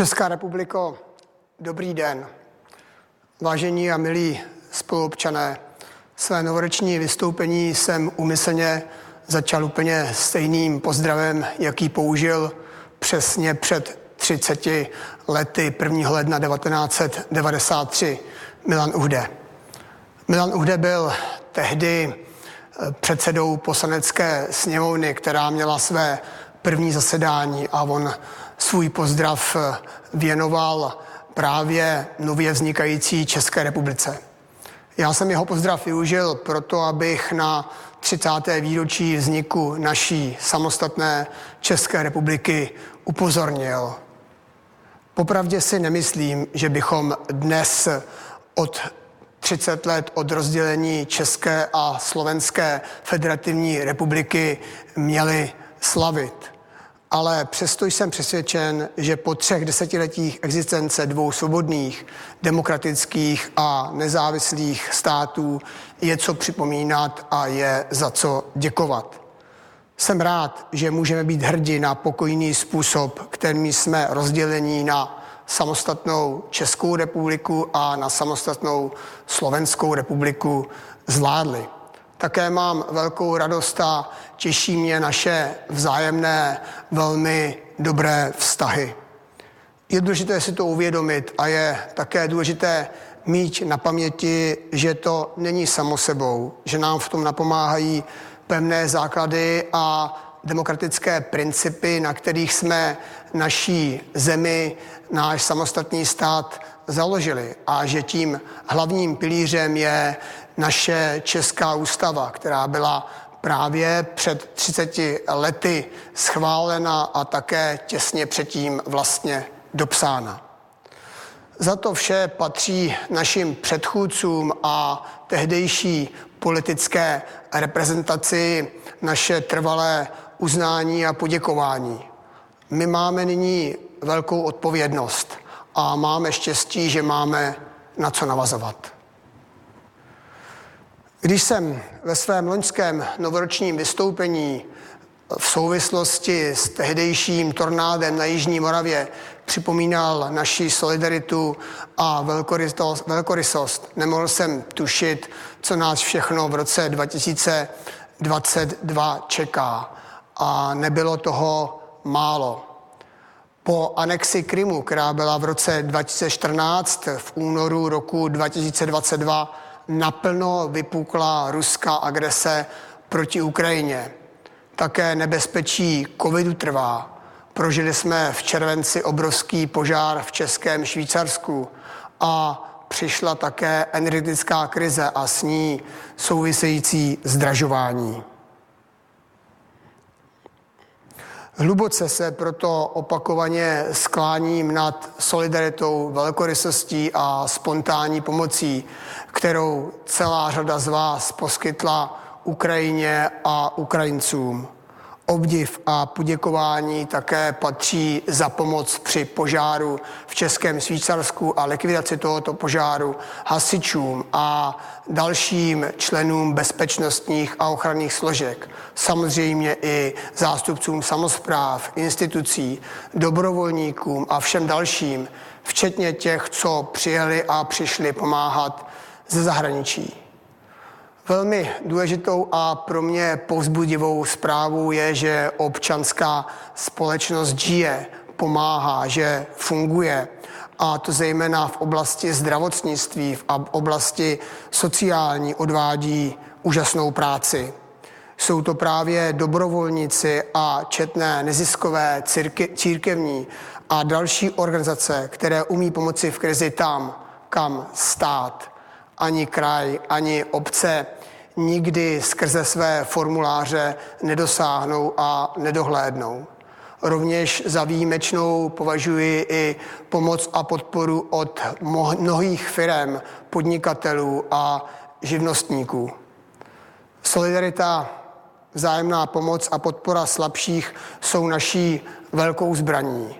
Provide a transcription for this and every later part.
Česká republiko, dobrý den. Vážení a milí spoluobčané, své novoroční vystoupení jsem umyslně začal úplně stejným pozdravem, jaký použil přesně před 30 lety 1. ledna 1993 Milan Uhde. Milan Uhde byl tehdy eh, předsedou poslanecké sněmovny, která měla své první zasedání a on svůj pozdrav eh, věnoval právě nově vznikající České republice. Já jsem jeho pozdrav využil proto, abych na 30. výročí vzniku naší samostatné České republiky upozornil. Popravdě si nemyslím, že bychom dnes od 30 let od rozdělení České a Slovenské federativní republiky měli slavit. Ale přesto jsem přesvědčen, že po třech desetiletích existence dvou svobodných, demokratických a nezávislých států je co připomínat a je za co děkovat. Jsem rád, že můžeme být hrdí na pokojný způsob, kterým jsme rozdělení na samostatnou Českou republiku a na samostatnou Slovenskou republiku zvládli. Také mám velkou radost a těší mě naše vzájemné velmi dobré vztahy. Je důležité si to uvědomit a je také důležité mít na paměti, že to není samo sebou, že nám v tom napomáhají pevné základy a demokratické principy, na kterých jsme naší zemi, náš samostatný stát založili a že tím hlavním pilířem je naše Česká ústava, která byla právě před 30 lety schválena a také těsně předtím vlastně dopsána. Za to vše patří našim předchůdcům a tehdejší politické reprezentaci naše trvalé uznání a poděkování. My máme nyní velkou odpovědnost a máme štěstí, že máme na co navazovat. Když jsem ve svém loňském novoročním vystoupení v souvislosti s tehdejším tornádem na Jižní Moravě připomínal naši solidaritu a velkorysost, nemohl jsem tušit, co nás všechno v roce 2022 čeká. A nebylo toho málo. Po anexi Krymu, která byla v roce 2014, v únoru roku 2022, naplno vypukla ruská agrese proti Ukrajině. Také nebezpečí covidu trvá. Prožili jsme v červenci obrovský požár v Českém Švýcarsku a přišla také energetická krize a s ní související zdražování. Hluboce se proto opakovaně skláním nad solidaritou, velkorysostí a spontánní pomocí, kterou celá řada z vás poskytla Ukrajině a Ukrajincům. Obdiv a poděkování také patří za pomoc při požáru v Českém Švýcarsku a likvidaci tohoto požáru hasičům a dalším členům bezpečnostních a ochranných složek. Samozřejmě i zástupcům samozpráv, institucí, dobrovolníkům a všem dalším, včetně těch, co přijeli a přišli pomáhat ze zahraničí. Velmi důležitou a pro mě povzbudivou zprávou je, že občanská společnost žije, pomáhá, že funguje. A to zejména v oblasti zdravotnictví, v oblasti sociální odvádí úžasnou práci. Jsou to právě dobrovolníci a četné neziskové církevní a další organizace, které umí pomoci v krizi tam, kam stát, ani kraj, ani obce nikdy skrze své formuláře nedosáhnou a nedohlédnou. Rovněž za výjimečnou považuji i pomoc a podporu od mnohých firm, podnikatelů a živnostníků. Solidarita, vzájemná pomoc a podpora slabších jsou naší velkou zbraní.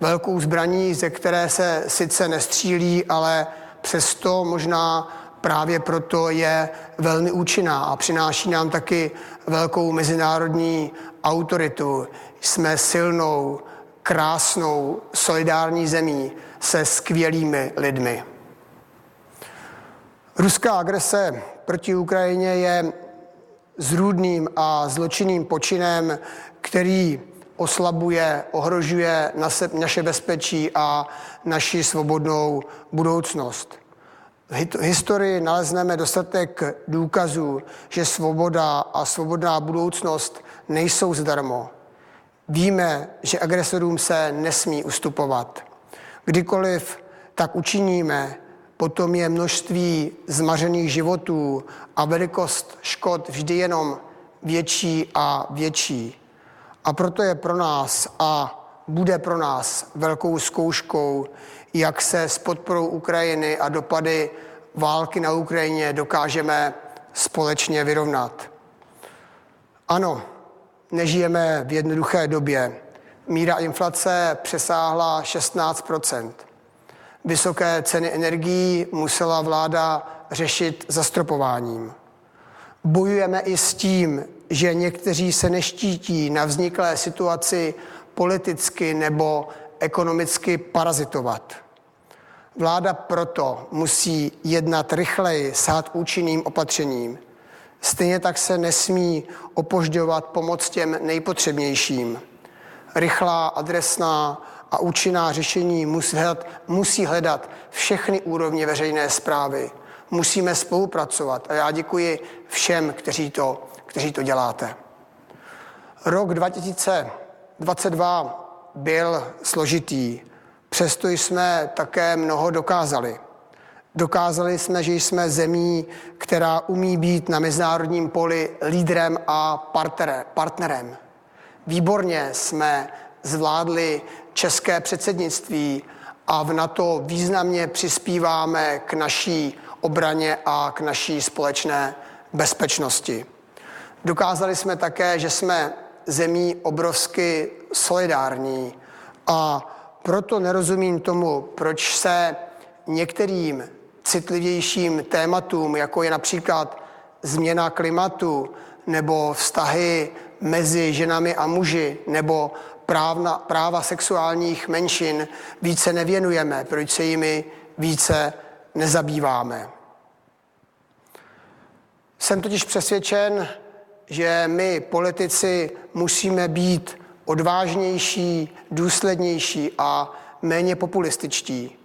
Velkou zbraní, ze které se sice nestřílí, ale přesto možná právě proto je velmi účinná a přináší nám taky velkou mezinárodní autoritu. Jsme silnou krásnou solidární zemí se skvělými lidmi. Ruská agrese proti Ukrajině je zrůdným a zločinným počinem, který oslabuje, ohrožuje naše bezpečí a naši svobodnou budoucnost. V historii nalezneme dostatek důkazů, že svoboda a svobodná budoucnost nejsou zdarmo. Víme, že agresorům se nesmí ustupovat. Kdykoliv tak učiníme, potom je množství zmařených životů a velikost škod vždy jenom větší a větší. A proto je pro nás a bude pro nás velkou zkouškou, jak se s podporou Ukrajiny a dopady války na Ukrajině dokážeme společně vyrovnat. Ano, nežijeme v jednoduché době. Míra inflace přesáhla 16% Vysoké ceny energií musela vláda řešit zastropováním. Bojujeme i s tím, že někteří se neštítí na vzniklé situaci politicky nebo ekonomicky parazitovat. Vláda proto musí jednat rychleji, sát účinným opatřením. Stejně tak se nesmí opožďovat pomoc těm nejpotřebnějším. Rychlá, adresná a účinná řešení musí hledat, musí hledat všechny úrovně veřejné zprávy. Musíme spolupracovat a já děkuji všem, kteří to, kteří to děláte. Rok 2022 byl složitý, přesto jsme také mnoho dokázali. Dokázali jsme, že jsme zemí, která umí být na mezinárodním poli lídrem a partnerem. Výborně jsme zvládli české předsednictví a v NATO významně přispíváme k naší obraně a k naší společné bezpečnosti. Dokázali jsme také, že jsme zemí obrovsky solidární a proto nerozumím tomu, proč se některým citlivějším tématům, jako je například změna klimatu nebo vztahy mezi ženami a muži nebo právna, práva sexuálních menšin více nevěnujeme, proč se jimi více nezabýváme. Jsem totiž přesvědčen, že my, politici, musíme být odvážnější, důslednější a méně populističtí.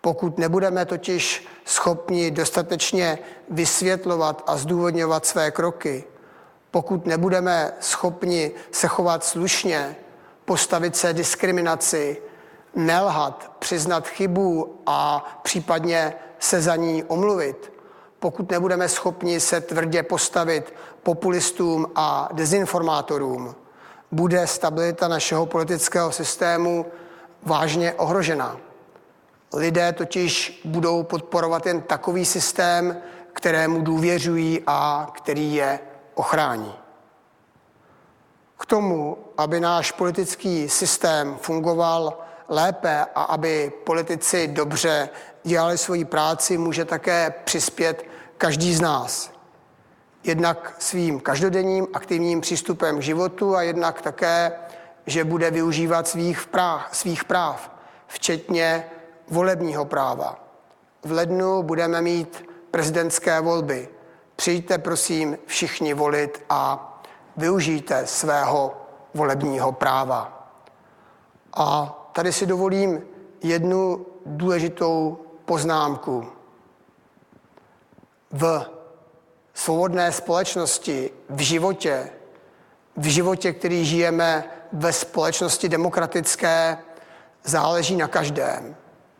Pokud nebudeme totiž schopni dostatečně vysvětlovat a zdůvodňovat své kroky, pokud nebudeme schopni se chovat slušně, postavit se diskriminaci, nelhat, přiznat chybu a případně se za ní omluvit, pokud nebudeme schopni se tvrdě postavit populistům a dezinformátorům, bude stabilita našeho politického systému vážně ohrožena. Lidé totiž budou podporovat jen takový systém, kterému důvěřují a který je ochrání. K tomu, aby náš politický systém fungoval lépe a aby politici dobře dělali svoji práci, může také přispět každý z nás. Jednak svým každodenním aktivním přístupem k životu a jednak také, že bude využívat svých práv, svých práv včetně volebního práva. V lednu budeme mít prezidentské volby. Přijďte prosím všichni volit a využijte svého volebního práva. A tady si dovolím jednu důležitou poznámku. V svobodné společnosti, v životě, v životě, který žijeme ve společnosti demokratické, záleží na každém.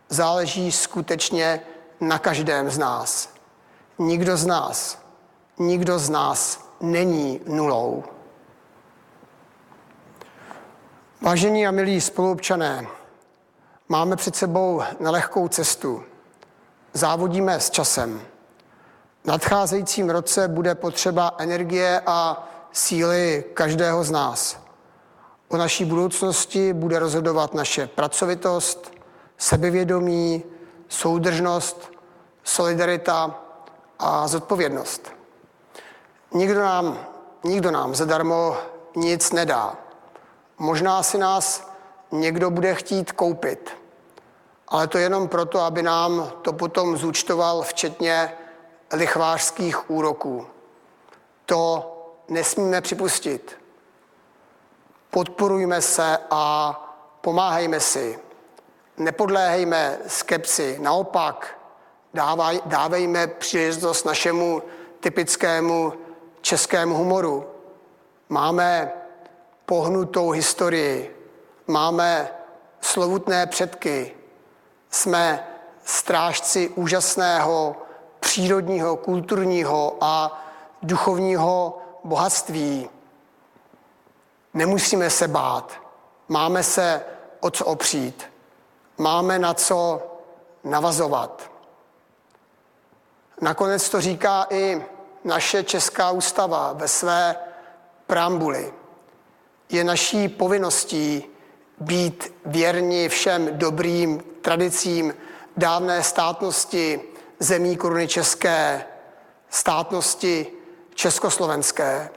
Záleží skutečně na každém z nás. Nikdo z nás, nikdo z nás není nulou. Vážení a milí spoluobčané, máme před sebou nelehkou cestu. Závodíme s časem. Nadcházejícím roce bude potřeba energie a síly každého z nás. O naší budoucnosti bude rozhodovat naše pracovitost, sebevědomí, soudržnost, solidarita a zodpovědnost. Nikdo nám, nikdo nám zadarmo nic nedá. Možná si nás někdo bude chtít koupit. Ale to jenom proto, aby nám to potom zúčtoval včetně lichvářských úroků. To nesmíme připustit. Podporujme se a pomáhejme si. Nepodléhejme skepsi, naopak dávaj, dávejme příležitost našemu typickému českému humoru. Máme pohnutou historii, máme slovutné předky, jsme strážci úžasného přírodního, kulturního a duchovního bohatství. Nemusíme se bát, máme se o co opřít, máme na co navazovat. Nakonec to říká i naše česká ústava ve své preambuli. Je naší povinností být věrni všem dobrým tradicím dávné státnosti zemí koruny české, státnosti československé.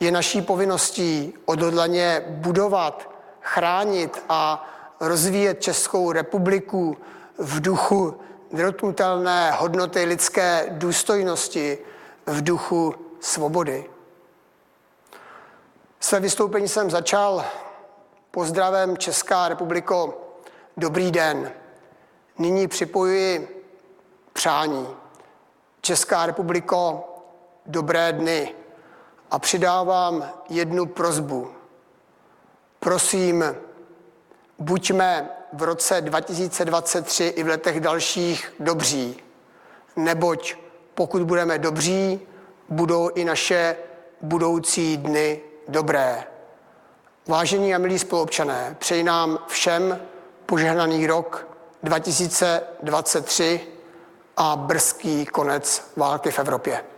Je naší povinností odhodlaně budovat, chránit a rozvíjet Českou republiku v duchu nedotknutelné hodnoty lidské důstojnosti, v duchu svobody. Své vystoupení jsem začal pozdravem Česká republiko, dobrý den. Nyní připojuji přání. Česká republiko, dobré dny. A přidávám jednu prozbu. Prosím, buďme v roce 2023 i v letech dalších dobří, neboť pokud budeme dobří, budou i naše budoucí dny dobré. Vážení a milí spoluobčané, přeji nám všem požehnaný rok 2023 a brzký konec války v Evropě.